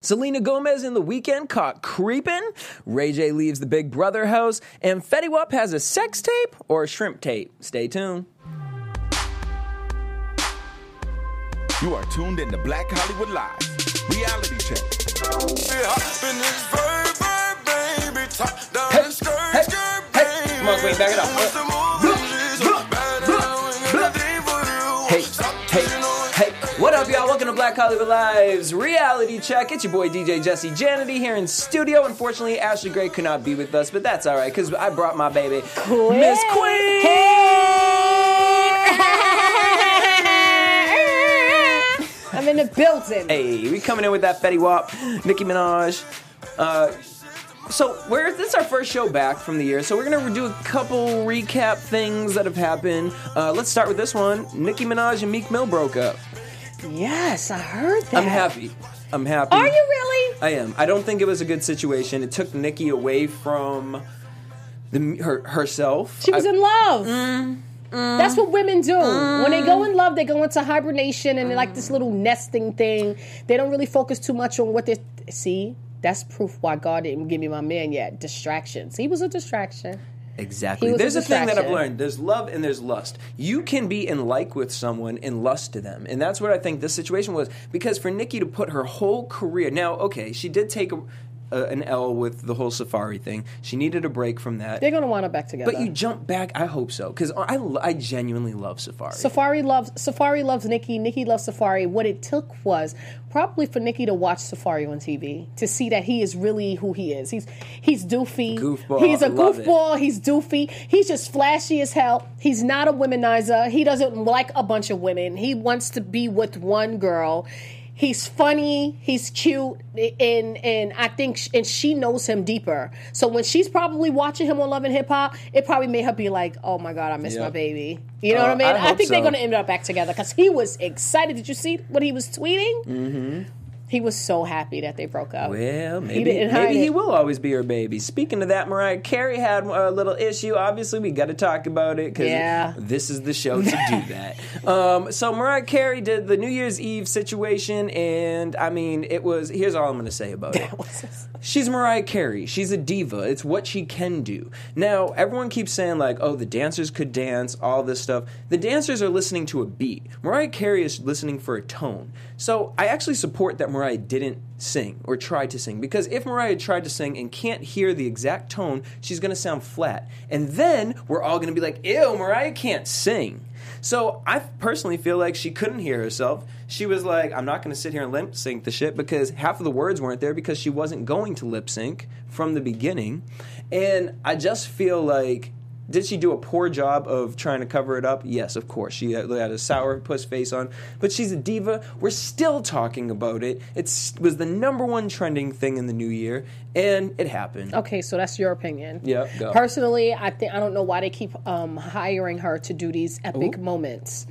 Selena Gomez in the Weeknd caught creeping. Ray J leaves the Big Brother house, and Fetty Wap has a sex tape or a shrimp tape. Stay tuned. You are tuned in to Black Hollywood Live. Reality check. Hey, hey, hey. Come on, Queen, back it up. Hey, hey, hey. What up, y'all? Welcome to Black Hollywood Live's Reality Check. It's your boy DJ Jesse Janity here in studio. Unfortunately, Ashley Gray could not be with us, but that's all right because I brought my baby, Miss Queen. I'm in the building. Hey, we coming in with that Fetty Wap, Nicki Minaj. Uh, so we're this is our first show back from the year, so we're gonna do a couple recap things that have happened. Uh, let's start with this one: Nicki Minaj and Meek Mill broke up. Yes, I heard that. I'm happy. I'm happy. Are you really? I am. I don't think it was a good situation. It took Nicki away from the her herself. She was I- in love. Mm, mm. That's what women do. Mm. When they go in love, they go into hibernation and like this little nesting thing. They don't really focus too much on what they see. That's proof why God didn't give me my man yet. Distractions. He was a distraction. Exactly. He was a There's a thing that I've learned. There's love and there's lust. You can be in like with someone and lust to them. And that's what I think this situation was. Because for Nicki to put her whole career now, okay, she did take a, a, an L with the whole Safaree thing. She needed a break from that. They're gonna want up back together. but you jump back, I hope so. Because I, I genuinely love Safaree. Safaree loves Safaree loves Nicki. Nicki loves Safaree. What it took was probably for Nicki to watch Safaree on TV to see that he is really who he is. He's he's doofy. Goofball. He's a goofball. He's doofy. He's just flashy as hell. He's not a womanizer. He doesn't like a bunch of women. He wants to be with one girl. He's funny. He's cute, and and I think sh- and she knows him deeper. So when she's probably watching him on Love and Hip Hop, it probably made her be like, "Oh my god, I miss Yeah. my baby." You know Uh, what I mean? I I, think they're going to end up back together because he was excited. Did you see what he was tweeting? Mm-hmm. He was so happy that they broke up. Well, He maybe didn't maybe he will always be her baby. Speaking of that, Mariah Carey had a little issue. Obviously, we got to talk about it because Yeah. this is the show to do that. Um, so Mariah Carey did the New Year's Eve situation, and I mean, it was. Here's all I'm going to say about it. She's Mariah Carey. She's a diva. It's what she can do. Now, everyone keeps saying, like, oh, the dancers could dance, all this stuff. The dancers are listening to a beat. Mariah Carey is listening for a tone. So I actually support that Mariah didn't sing or tried to sing because if Mariah tried to sing and can't hear the exact tone, she's going to sound flat. And then we're all going to be like, ew, Mariah can't sing. So I personally feel like she couldn't hear herself. She was like, I'm not going to sit here and lip sync the shit because half of the words weren't there because she wasn't going to lip sync from the beginning. And I just feel like, did she do a poor job of trying to cover it up? Yes, of course. She had a sour puss face on, but she's a diva. We're still talking about it. It was the number one trending thing in the new year, and it happened. Okay, so that's your opinion. Yeah. go. Personally, I think I don't know why they keep um, hiring her to do these epic moments.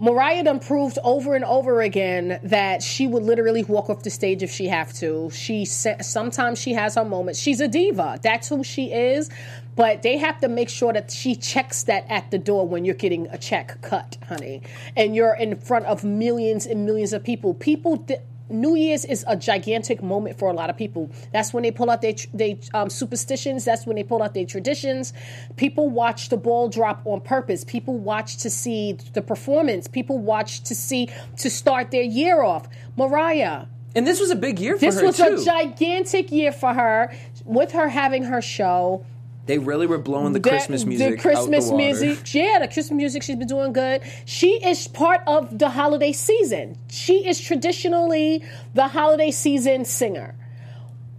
Mariah done proved over and over again that she would literally walk off the stage if she have to. She sometimes she has her moments. She's a diva. That's who she is. But they have to make sure that she checks that at the door when you're getting a check cut, honey, and you're in front of millions and millions of people. People. Th- New Year's is a gigantic moment for a lot of people. That's when they pull out their they um, superstitions. That's when they pull out their traditions. People watch the ball drop on purpose. People watch to see the performance. People watch to see to start their year off. Mariah, And this was a big year for this her This was too. a gigantic year for her with her having her show. They really were blowing the Christmas music. The Christmas the music. Yeah, the Christmas music. She's been doing good. She is part of the holiday season. She is traditionally the holiday season singer.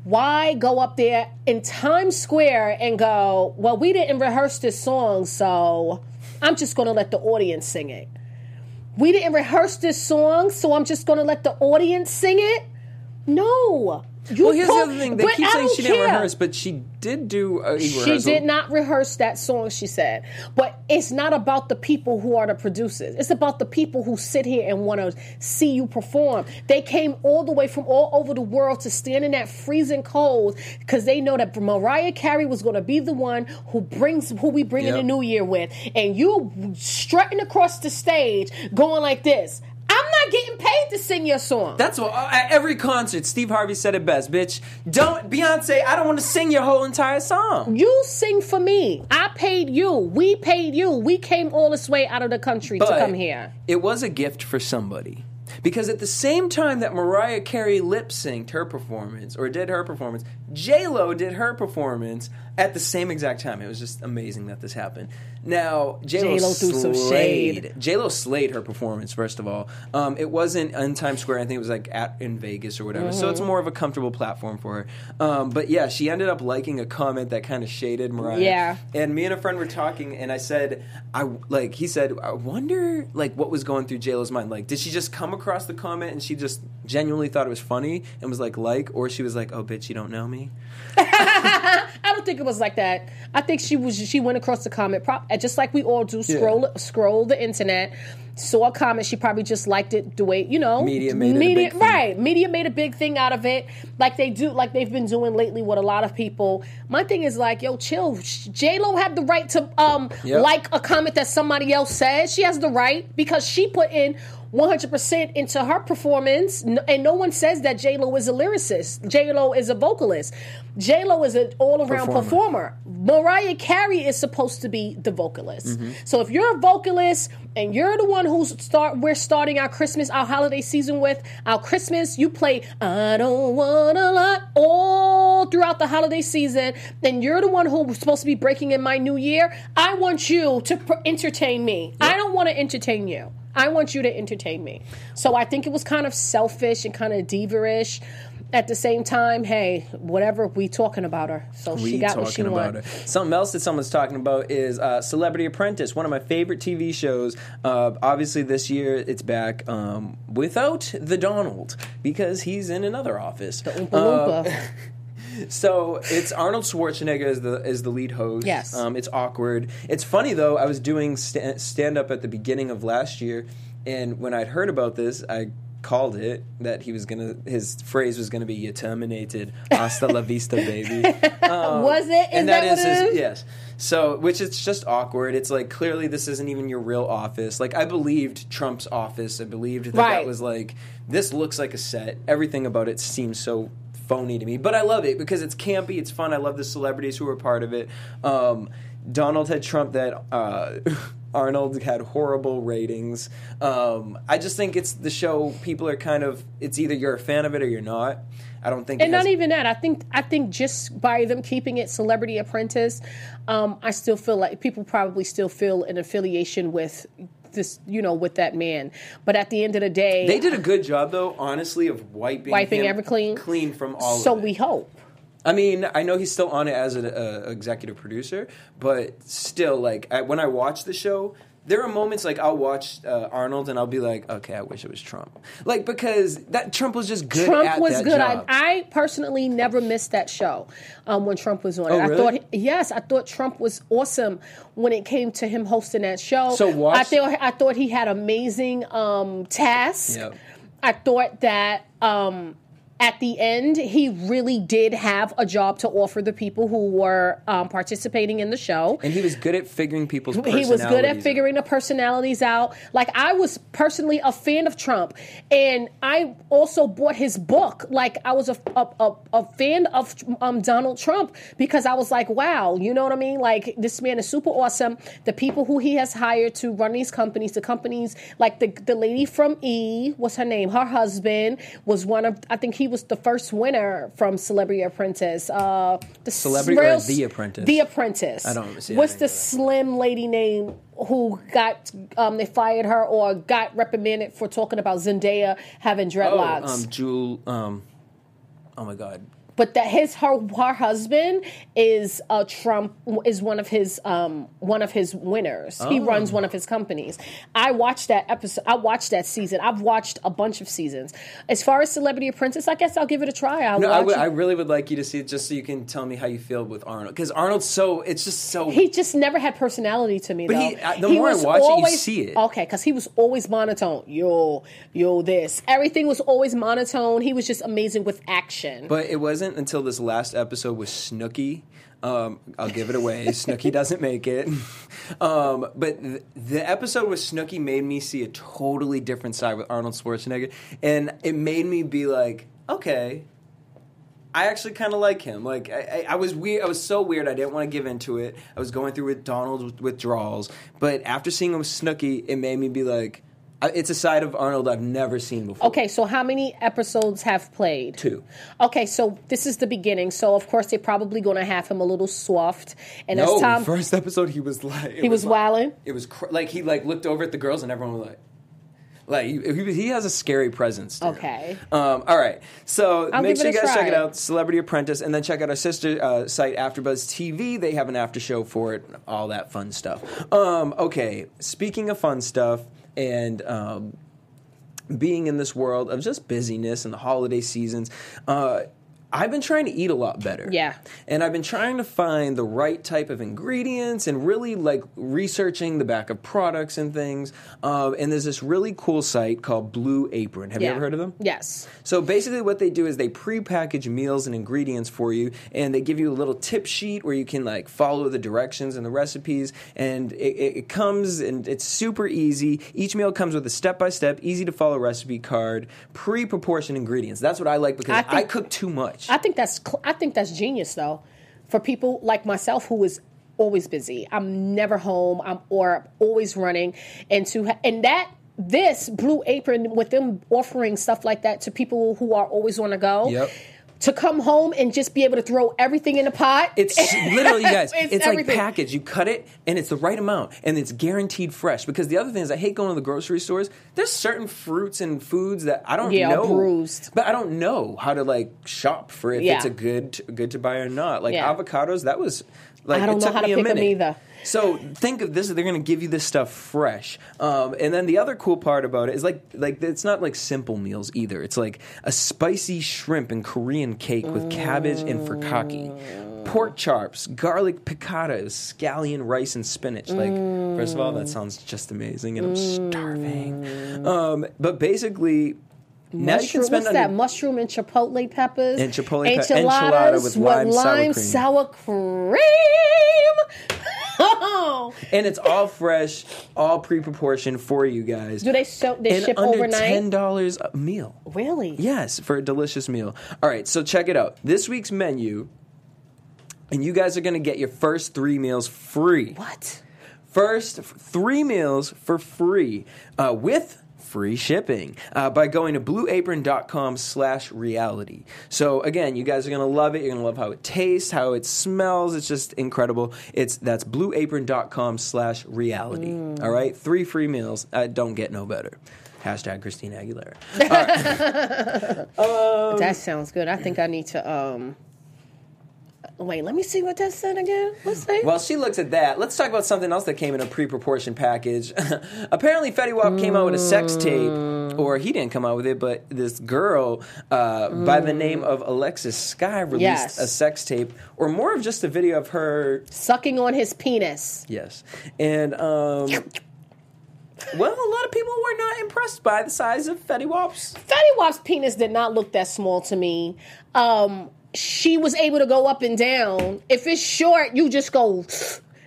Why go up there in Times Square and go, well, we didn't rehearse this song, so I'm just going to let the audience sing it. We didn't rehearse this song, so I'm just going to let the audience sing it? No. You Well, here's po- the other thing. They keep saying she didn't rehearse, but she did do a rehearsal. She did not rehearse that song, she said. But it's not about the people who are the producers. It's about the people who sit here and want to see you perform. They came all the way from all over the world to stand in that freezing cold because they know that Mariah Carey was going to be the one who brings who we bring in the new year with. And you strutting across the stage going like this. I'm not getting paid to sing your song. That's what uh, at every concert. Steve Harvey said it best, bitch. Don't Beyonce. I don't want to sing your whole entire song. you sing for me. I paid you. We paid you. We came all this way out of the country to come here. It was a gift for somebody. Because at the same time that Mariah Carey lip synced her performance or did her performance, J Lo did her performance at the same exact time. It was just amazing that this happened. Now J Lo J.Lo threw some shade. J Lo slayed her performance. First of all, um, it wasn't in Times Square. I think it was like at in Vegas or whatever. So Mm-hmm. it's more of a comfortable platform for her. Um, but yeah, she ended up liking a comment that kind of shaded Mariah. Yeah. And me and a friend were talking, and I said, I like he said, I wonder like what was going through J Lo's mind. Like, did she just come across the comment and she just genuinely thought it was funny and was like like, or she was like, oh bitch, you don't know me. I don't think it was like that. I think she was she went across the comment, prop, just like we all do. Scroll scroll the internet, saw a comment. She probably just liked it the way you know. Media made media, big thing. right? Media made a big thing out of it, like they do, like they've been doing lately with a lot of people. My thing is like, yo, chill. J Lo had the right to um Yep. like a comment that somebody else said. She has the right because she put in. 100% into her performance, and no one says that J Lo is a lyricist. J Lo is a vocalist. J Lo is an all around Performer. performer. Mariah Carey is supposed to be the vocalist. Mm-hmm. So if you're a vocalist and you're the one who's start, we're starting our Christmas, our holiday season with our Christmas. You play "I Don't Want a Lot" all throughout the holiday season, and you're the one who's supposed to be breaking in my new year. I want you to pr- entertain me. I don't want to entertain you. I want you to entertain me. So I think it was kind of selfish and kind of diva-ish. At the same time, hey, whatever we talking about her, so We she got what she talking about wanted. it. Something else that someone's talking about is uh, Celebrity Apprentice, one of my favorite TV shows. Uh, obviously, this year it's back um, without the Donald because he's in another office. The Oompa Uh, Loompa. So it's Arnold Schwarzenegger as the as the lead host. Yes. um, it's awkward. It's funny though. I was doing sta- stand up at the beginning of last year, and when I'd heard about this, I called it that he was gonna his phrase was gonna be "You terminated, hasta la vista, baby." was it? Is Um, and that, that is what it his, is? yes. So, which is just awkward. It's like clearly this isn't even your real office. Like I believed Trump's office. I believed that Right. that was like this looks like a set. Everything about it seems so phony to me, but I love it because it's campy. It's fun. I love the celebrities who are part of it. Um, Donald had Trump that. Uh, Arnold had horrible ratings. Um, I just think it's the show. People are kind of. It's either you're a fan of it or you're not. I don't think. And it has, not even that. I think I think just by them keeping it Celebrity Apprentice, um, I still feel like people probably still feel an affiliation with this, you know, with that man. But at the end of the day, They did a good job, though, honestly, of wiping Wiping him every clean? clean from all. so of it. we hope. I mean, I know he's still on it as an uh, executive producer, but still, like I, when I watch the show. There are moments like I'll watch uh, Arnold and I'll be like, okay, I wish it was Trump, like because that Trump was just good. Trump at was good. I. I personally never missed that show um, when Trump was on. Oh, it. I really? thought, yes, I thought Trump was awesome when it came to him hosting that show. So watch- I thought I thought he had amazing um, tasks. Yep. I thought that um, at the end he really did have a job to offer the people who were um, participating in the show. and he was good at figuring people's. He was good at out. figuring the personalities out. Like I was personally a fan of Trump, and I also bought his book. Like I was a a, a, a fan of um, Donald Trump because I was like, wow, you know what I mean? Like this man is super awesome. The people who he has hired to run these companies, the companies like the the lady from E, what's her name? Her husband was one of. I think he was the first winner from Celebrity Apprentice. Uh, the Celebrity or The Apprentice? The Apprentice. I don't see What's the slim lady name who got um, they fired her or got reprimanded for talking about Zendaya having Oh, dreadlocks? um, Jewel. Um, oh my God. But that his her her husband is a Trump is one of his um, one of his winners. Oh. He runs one of his companies. I watched that episode. I watched that season. I've watched a bunch of seasons. As far as Celebrity Apprentice, I guess I'll give it a try. I'll No, I, watch would, it. I really would like you to see it just so you can tell me how you feel with Arnold because Arnold's so it's just so He just never had personality to me. But though. he- uh, the more I watch it, you see it. Okay, because he was always monotone. Yo, yo, this everything was always monotone. He was just amazing with action. But it wasn't wasn't until this last episode with Snooki. Um, I'll give it away. Snooki doesn't make it. Um, but th- the episode with Snooki made me see a totally different side with Arnold Schwarzenegger, and it made me be like, okay, I actually kind of like him. Like I, I, I was weird. I was so weird. I didn't want to give into it. I was going through with Donald withdrawals, but after seeing him with Snooki, it made me be like, it's a side of Arnold I've never seen before. Okay, so how many episodes have played? Two. Okay, so this is the beginning. So of course they're probably going to have him a little soft, and No, as time first episode he was like he was like- wilding. It was cr- like he like looked over at the girls and everyone was like, like he, he, he has a scary presence. Okay. Um, all right. So I'll make sure you guys check it out, Celebrity Apprentice, and then check out our sister uh, site, AfterBuzz TV. They have an after show for it, all that fun stuff. Um, okay. Speaking of fun stuff and. Um, being in this world of just busyness and the holiday seasons, uh, I've been trying to eat a lot better. Yeah. And I've been trying to find the right type of ingredients and really like researching the back of products and things. Um, and there's this really cool site called Blue Apron. Have you ever heard of them? Yes. So basically, what they do is they pre-package meals and ingredients for you, and they give you a little tip sheet where you can like follow the directions and the recipes. And it, it, it comes and it's super easy. Each meal comes with a step-by-step, easy-to-follow recipe card, pre-proportioned ingredients. That's what I like because I I, cook too much. I think that's cl- I think that's genius though, for people like myself who is always busy. I'm never home. I'm or always running, and to ha- and that this Blue Apron with them offering stuff like that to people who are always on the go. Yep. To come home and just be able to throw everything in a pot. It's literally, you guys. It's, It's like packaged. You cut it, and it's the right amount, and it's guaranteed fresh. Because the other thing is, I hate going to the grocery stores. There's certain fruits and foods that I don't Yeah, know, bruised. but I don't know how to like shop for if Yeah. it's a good good to buy or not. Like Yeah. avocados, that was like I don't know how to pick minute. either. So think of this: they're going to give you this stuff fresh, um, and then the other cool part about it is like like it's not like simple meals either. It's like a spicy shrimp and Korean cake with cabbage and furikake, pork chops, garlic picatas, scallion rice and spinach. Like first of all, that sounds just amazing, and I'm starving. Um, but basically. Now you can Mushroom, spend what's that? Mushroom and chipotle peppers. And chipotle pe- enchiladas enchilada with lime sour cream. sour cream. And it's all fresh, all pre-proportioned for you guys. Do they show, they and ship under overnight? ten dollars a meal. Really? Yes, for a delicious meal. All right, so check it out. This week's menu, and you guys are going to get your first three meals free. What? First three meals for free uh, with free shipping uh, by going to blueapron.com slash reality. So again you guys are going to love it. You're going to love how it tastes how it smells. It's just incredible. It's that's blueapron.com slash reality. All right? Three free meals. Uh, don't get no better. Hashtag christina aguilera. That sounds good. I think I need to. um Wait, let me see what that said again. Let's see. While she looks at that, let's talk about something else that came in a pre-proportioned package. Apparently, Fetty Wap came out with a sex tape, or he didn't come out with it, but this girl uh, by the name of Alexis Sky released Yes. a sex tape, or more of just a video of her. Sucking on his penis. Yes, and um, well, a lot of people were not impressed by the size of Fetty Wap's. Fetty Wap's penis did not look that small to me. Um, she was able to go up and down. If it's short, you just go.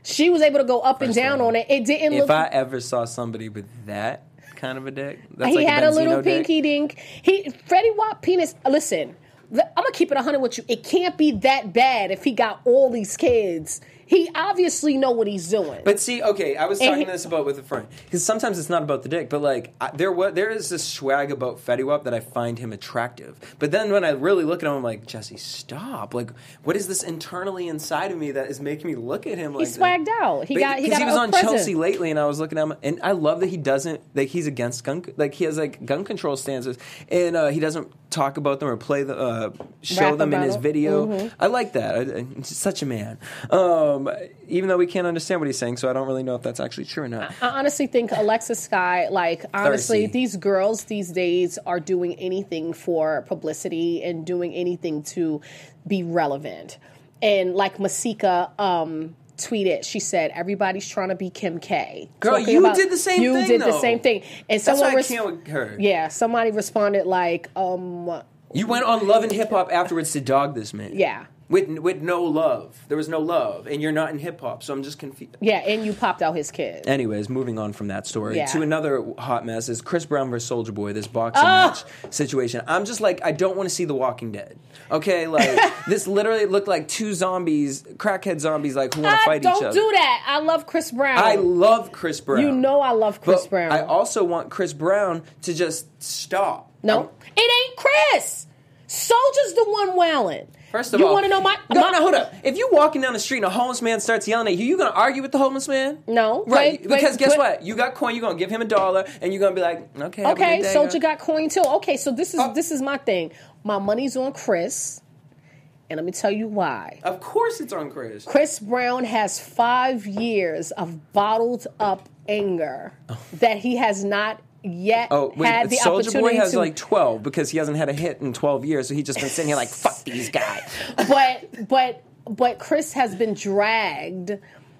She was able to go up and First of down all, on it. It didn't look If look. I ever saw somebody with that kind of a dick, that's he like had a, little pinky dink. He Freddie Wap penis. Listen, I'm gonna keep it hundred with you. It can't be that bad if he got all these kids. He obviously know what he's doing. But see, okay, I was And talking he- this about with a friend because sometimes it's not about the dick, but like I, there was there is this swag about Fetty Wap that I find him attractive. But then when I really look at him, I'm like, Jesse, stop! Like, what is this internally inside of me that is making me look at him? he like swagged out. He But- got he got he was on present. Chelsea lately, and I was looking at him, and I love that he doesn't like he's against gun, like he has like gun control stances, and uh, he doesn't talk about them or play the uh, show Rap them in his it. video. Mm-hmm. I like that. I, I, such a man, um, even though we can't understand what he's saying, so I don't really know if that's actually true or not. I honestly think Alexa Sky, like honestly, Thirsty. these girls these days are doing anything for publicity and doing anything to be relevant. And like Masika um tweeted, she said, "Everybody's trying to be Kim K." Girl, Talking you did the same you thing, did the same thing, and That's someone res- can't with her. yeah, somebody responded like, um, You went on Love and Hip Hop afterwards to dog this man. Yeah. With with no love. There was no love, and you're not in hip hop, so I'm just confused. Yeah, and you popped out his kid. Anyways, moving on from that story Yeah. to another hot mess is Chris Brown versus Soulja Boy. This boxing Ah! match situation. I'm just like, I don't want to see The Walking Dead. Okay, like this literally looked like two zombies, crackhead zombies, like who want to Ah, fight don't each other. do that. I love Chris Brown. I love Chris Brown. You know I love Chris but Brown. I also want Chris Brown to just stop. no, I'm- it ain't Chris. Soulja's the one wailing. First of you all, you want to know my, no, my- no, hold up. If you walking down the street and a homeless man starts yelling at you, you gonna argue with the homeless man? No, right? wait, wait, because guess but- what? You got coin. You're gonna give him a dollar, and you're gonna be like, okay, Okay, day, Soulja got coin too. Okay, so this is Oh. this is my thing. My money's on Chris, and let me tell you why. Of course, it's on Chris. Chris Brown has five years of bottled up anger oh. that he has not yet Oh wait, had the Soulja opportunity Boy has to. like 12 because he hasn't had a hit in 12 years, so he's just been sitting here like, fuck these guys. but but but Chris has been dragged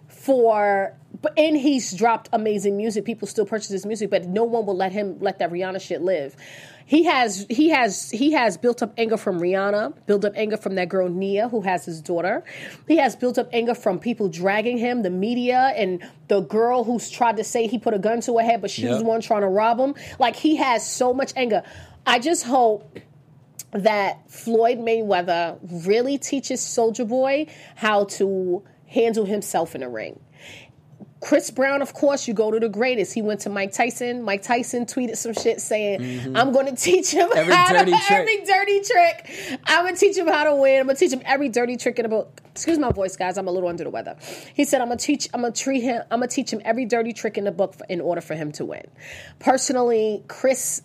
for but and he's dropped amazing music. People still purchase his music, but no one will let him let that Rihanna shit live. He has he has he has built up anger from Rihanna, built up anger from that girl Nia who has his daughter. He has built up anger from people dragging him, the media, and the girl who's tried to say he put a gun to her head, but she was Yep. the one trying to rob him. Like he has so much anger. I just hope that Floyd Mayweather really teaches Soulja Boy how to handle himself in a ring. Chris Brown, of course, you go to the greatest. He went to Mike Tyson. Mike Tyson tweeted some shit saying, "I'm going to teach him Mm-hmm. Every how dirty to, trick. every dirty trick. I'm going to teach him how to win. I'm going to teach him every dirty trick in the book." Excuse my voice, guys. I'm a little under the weather. He said, "I'm going to teach. I'm going to treat him. I'm going to teach him every dirty trick in the book for, in order for him to win." Personally, Chris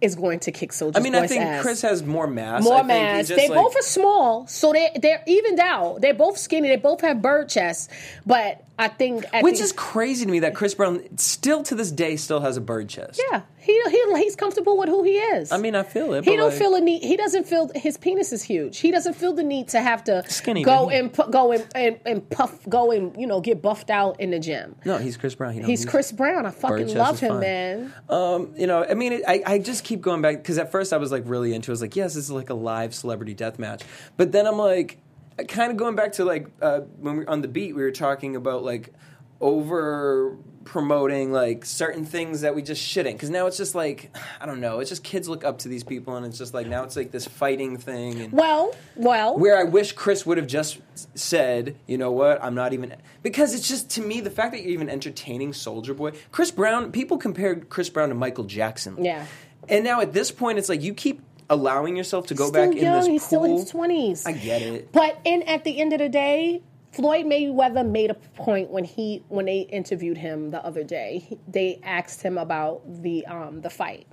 is going to kick Soulja I mean, I think ass. Chris has more mass. More I think mass. just, They like- both are small, so they they're evened out. They're both skinny. They both have bird chests, but I think at Which the, is crazy to me that Chris Brown still to this day still has a bird chest. yeah. He, he he's comfortable with who he is. I mean, I feel it. he don't like, feel a need. He doesn't feel his penis is huge. He doesn't feel the need to have to Skinny, go and pu- go and, and, and puff, go and you know get buffed out in the gym. No, he's Chris Brown. You know, He's Chris Brown. I fucking love him, man. Um, you know, I mean, I, I just keep going back because at first I was like really into. it. I was like, yes, this is like a live celebrity death match. But then I'm like, kind of going back to like uh, when we on the beat, we were talking about like over promoting like certain things that we just shouldn't because now it's just like i don't know it's just kids look up to these people and it's just like now it's like this fighting thing and Well, well, where I wish Chris would have just said, you know what, I'm not even because it's just to me the fact that you're even entertaining Soulja Boy, Chris Brown. People compared Chris Brown to Michael Jackson. Yeah. And now at this point, it's like you keep allowing yourself to go still back young. in this He's still in his twenties. I get it. But in at the end of the day, Floyd Mayweather made a point when he when they interviewed him the other day. They asked him about the um the fight.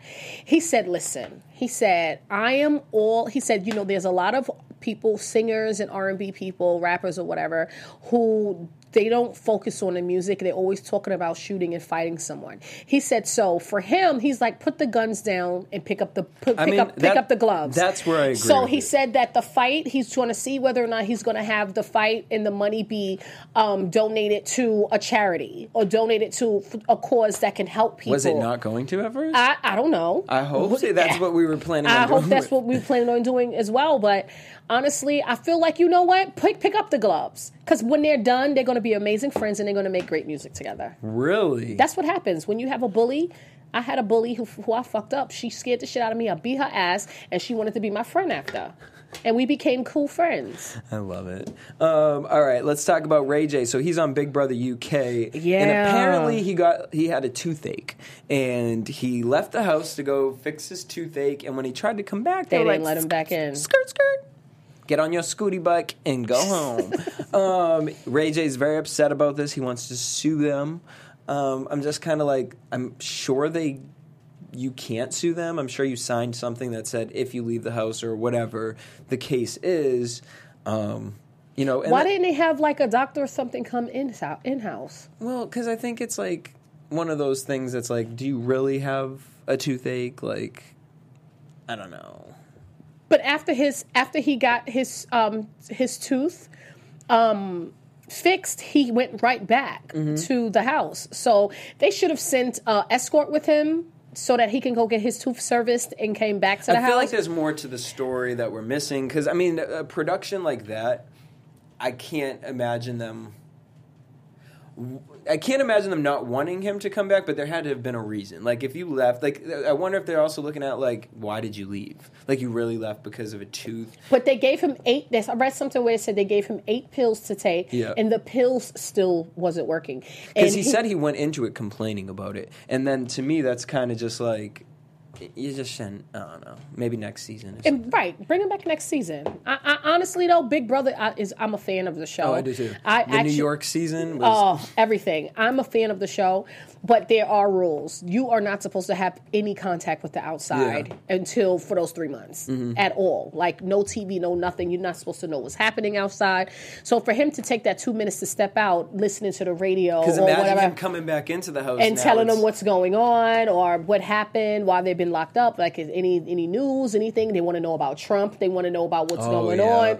He said, "Listen," he said, "I am all." He said, "You know, there's a lot of people, singers and R and B people, rappers or whatever, who." They don't focus on the music. They're always talking about shooting and fighting someone. He said so. For him, he's like, put the guns down and pick up the put, I pick mean, up pick that- up the gloves. that's where I agree So he you. said that the fight, he's going to see whether or not he's going to have the fight and the money be um, donated to a charity or donated to a cause that can help people. Was it not going to ever? I, I don't know. I hope that's what we were planning. On doing. I hope that's with- what we planning on doing as well. But honestly, I feel like you know what? Pick pick up the gloves because when they're done, they're going to be amazing friends and they're going to make great music together. Really? That's what happens when you have a bully. I had a bully who, who I fucked up. She scared the shit out of me. I beat her ass, and she wanted to be my friend after. And we became cool friends. I love it. Um, all right, let's talk about Ray J. So he's on Big Brother UK, Yeah. and apparently he got he had a toothache, and he left the house to go fix his toothache. And when he tried to come back, They they, were didn't like, let him back in. Skirt, skirt. Get on your scooty bike and go home. um, Ray is very upset about this. He wants to sue them. Um, I'm just kind of like, I'm sure they you can't sue them. I'm sure you signed something that said if you leave the house or whatever the case is. Um, you know, and Why that- didn't they have like a doctor or something come in in house? well, because I think it's like one of those things that's like, do you really have a toothache? Like, I don't know. But after his after he got his um his tooth um fixed, he went right back Mm-hmm. to the house. So they should have sent uh, escort with him so that he can go get his tooth serviced and came back to the I house. I feel like there's more to the story that we're missing because I mean, a production like that, I can't imagine them. I can't imagine them not wanting him to come back, but there had to have been a reason. Like if you left, like I wonder if they're also looking at like why did you leave? Like you really left because of a tooth. But they gave him eight. This I read something where it said they gave him eight pills to take, Yeah. and the pills still wasn't working. Because And he said he went into it complaining about it, and then to me that's kind of just like you just shouldn't. I don't know. Maybe next season. Something. And, right, bring him back next season. I, I honestly though, Big Brother I, is I'm a fan of the show. Oh, I do too. I the New York season was. Oh, everything. I'm a fan of the show, but there are rules. You are not supposed to have any contact with the outside Yeah. Mm-hmm. until for those three months at all. Like no TV, no nothing. You're not supposed to know what's happening outside. So for him to take that two minutes to step out, listening to the radio Because imagine whatever, him coming back into the house and now, telling it's- them what's going on or what happened, why they've been locked up, like is any any news, anything. They want to know about Trump. They want to know about what's Oh, going yeah. on.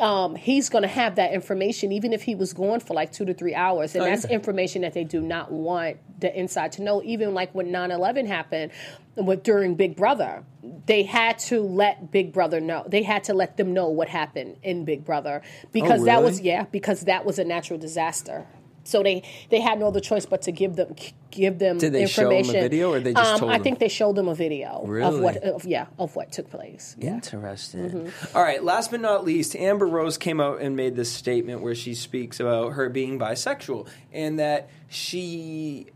Um, he's going to have that information, even if he was gone for like two to three hours. And Oh, that's yeah. information that they do not want the inside to know. Even like when 9 11 happened with, during Big Brother, they had to let Big Brother know. They had to let them know what happened in Big Brother because that was, Oh, yeah, because that was a natural disaster. So they, they had no other choice but to give them give them Did they show 'em a information. video or they just um, told I them? think they showed them a video of what of, yeah of what took place. Yeah. Interesting. Mm-hmm. All right, last but not least, Amber Rose came out and made this statement where she speaks about her being bisexual and that she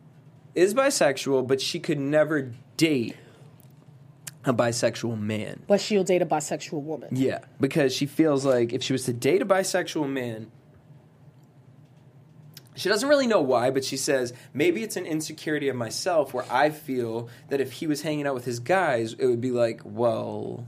is bisexual, but she could never date a bisexual man. But she'll date a bisexual woman. Yeah, because she feels like if she was to date a bisexual man, she doesn't really know why, but she says maybe it's an insecurity of myself where I feel that if he was hanging out with his guys, it would be like, well,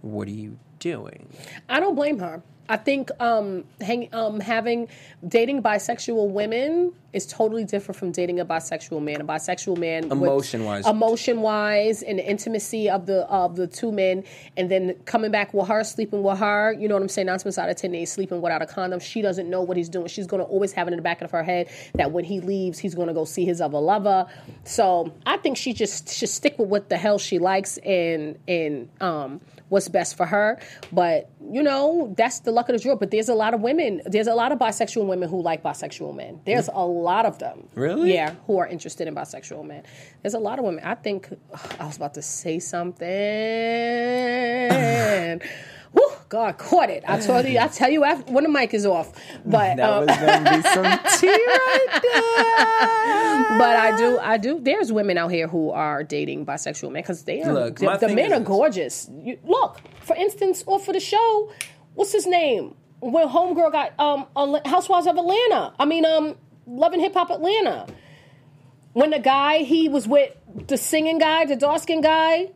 what are you doing? I don't blame her. I think um, hang, um, having dating bisexual women is totally different from dating a bisexual man. A bisexual man, Emotion-wise. emotion-wise, and the intimacy of the of the two men, and then coming back with her, sleeping with her. You know what I'm saying? Nine times out of ten, he's sleeping without a condom. She doesn't know what he's doing. She's going to always have it in the back of her head that when he leaves, he's going to go see his other lover. So I think she just should stick with what the hell she likes and and um, what's best for her. But you know, that's the luck of the draw. But there's a lot of women. There's a lot of bisexual women who like bisexual men. There's a lot of them. Really? Yeah, who are interested in bisexual men. There's a lot of women. I think I was about to say something. God caught it. I told you. I tell you after, when the mic is off. But That um, was going to be some tea right there. but I do, I do. There's women out here who are dating bisexual men because they are. Look, the the men are gorgeous. You, look, for instance, or for the show, what's his name? When Homegirl got um Housewives of Atlanta. I mean, um, Love and Hip Hop Atlanta. When the guy he was with the singing guy, the dark skinned guy,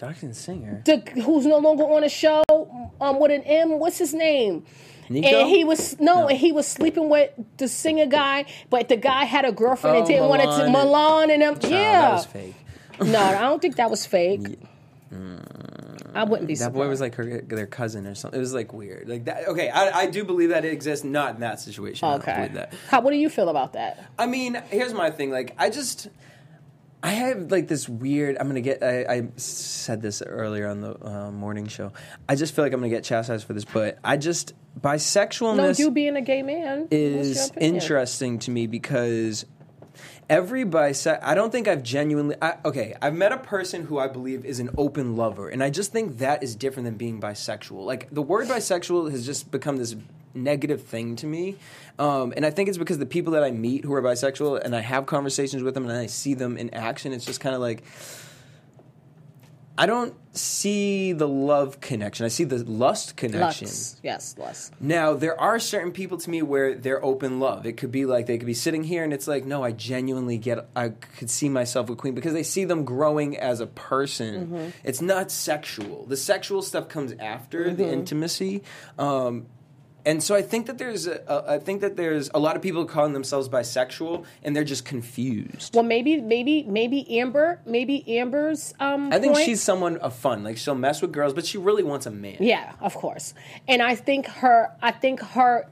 Dr. Singer. the who's no longer on the show, um, with an M. What's his name? Nico? And he was no, No. and he was sleeping with the singer guy, but the guy had a girlfriend and Oh, didn't want to Milan. And them. Child, yeah, That was fake. no, I don't think that was fake. I wouldn't be. That boy was like her, their cousin or something. It was like weird. Like that. Okay, I, I do believe that it exists, not in that situation. I don't okay. believe that. How? What do you feel about that? I mean, here's my thing. Like, I just, I have like this weird. I'm gonna get. I, I said this earlier on the uh, morning show. I just feel like I'm gonna get chastised for this, but I just No, bisexualness you being a gay man is interesting to me because every bisex I don't think I've genuinely I, okay, I've met a person who I believe is an open lover and I just think that is different than being bisexual. Like the word bisexual has just become this negative thing to me. Um, and I think it's because the people that I meet who are bisexual and I have conversations with them and I see them in action, it's just kind of like I don't see the love connection. I see the lust connection. Lux. Yes, lust. Now, there are certain people to me where they're open love. It could be like they could be sitting here and it's like, no, I genuinely get, I could see myself with Queen because they see them growing as a person. It's not sexual. The sexual stuff comes after the intimacy. Um, and so I think that there's a, I think that there's a lot of people calling themselves bisexual and they're just confused. Well, maybe, maybe, maybe Amber, maybe Amber's. Um, I think point- she's someone of fun. Like she'll mess with girls, but she really wants a man. Yeah, of course. And I think her I think her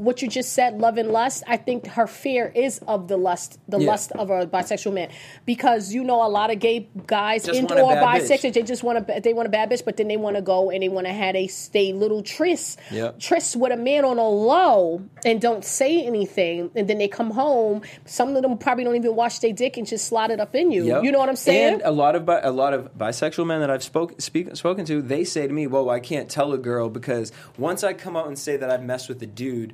what you just said, love and lust, I think her fear is of the lust, the Yeah. lust of a bisexual man, because you know a lot of gay guys Just and or bisexual, bitch. they just want to they want a bad bitch, but then they want to go and they want to have a stay little tryst, Yep. tryst with a man on a low and don't say anything, and then they come home. Some of them probably don't even wash their dick and just slide it up in you. Yep. You know what I'm saying? And a lot of bi- a lot of bisexual men that I've spoke, speak, spoken to, they say to me, "Well, I can't tell a girl because once I come out and say that I've messed with a dude,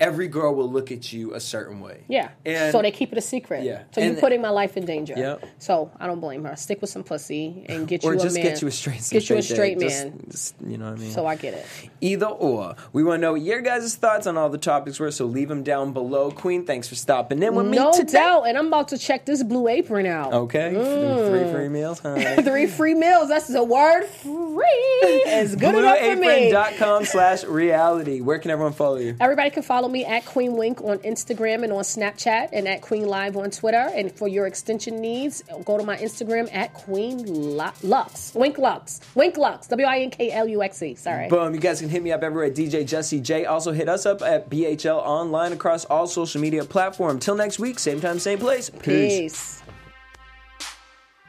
every girl will look at you a certain way." Yeah. And so they keep it a secret. Yeah. So you're putting my life in danger. Yep. So I don't blame her. Stick with some pussy and get you a man. or just get you a straight, get you a straight dick. man. Just- just, you know what I mean? so I get it. Either or. We want to know what your guys' thoughts on all the topics were, so leave them down below. Queen, thanks for stopping in with me No today. doubt. And I'm about to check this blue apron out. Okay, three mm. free meals. Huh? Three free meals. That's the word free. It's good enough for me. BlueApron.com slash reality. Where can everyone follow you? Everybody can follow me at Queen Wink on Instagram and on Snapchat and at Queen Live on Twitter. And for your extension needs, go to my Instagram at Queen Lux. Wink Lux. Wink Lux. W I N K L U X E. Sorry. Boom. You guys can hit me up everywhere at DJ Jesse J. Also hit us up at BHL online across all social media platforms. Till next week, same time, same place. Peace.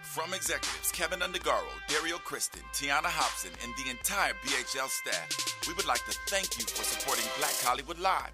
From executives Kevin Undergaro, Dario Kristen, Tiana Hobson, and the entire BHL staff, we would like to thank you for supporting Black Hollywood Live,